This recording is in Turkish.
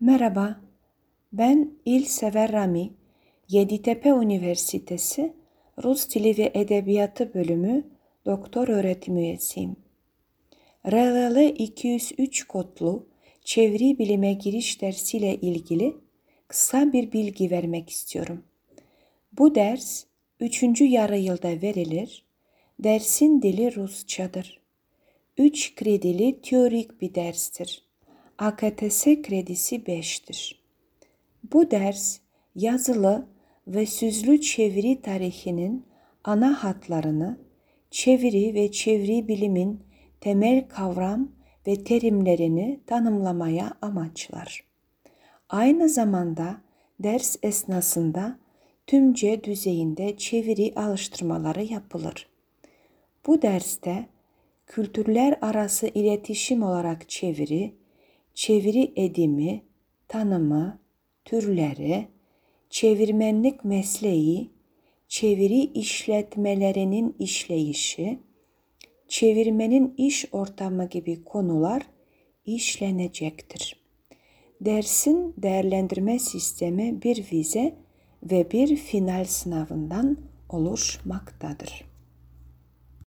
Merhaba, ben İlsever Rami, Yeditepe Üniversitesi Rus Dili ve Edebiyatı Bölümü Doktor Öğretim Üyesiyim. RLL 203 kodlu çeviri bilime giriş dersiyle ilgili kısa bir bilgi vermek istiyorum. Bu ders 3. yarı yılda verilir. Dersin dili Rusçadır. 3 kredili teorik bir derstir. AKTS kredisi 5'tir. Bu ders yazılı ve sözlü çeviri tarihinin ana hatlarını, çeviri ve çeviri bilimin temel kavram ve terimlerini tanımlamaya amaçlar. Aynı zamanda ders esnasında tümce düzeyinde çeviri alıştırmaları yapılır. Bu derste kültürler arası iletişim olarak çeviri, çeviri edimi, tanımı, türleri, çevirmenlik mesleği, çeviri işletmelerinin işleyişi, çevirmenin iş ortamı gibi konular işlenecektir. Dersin değerlendirme sistemi bir vize ve bir final sınavından oluşmaktadır.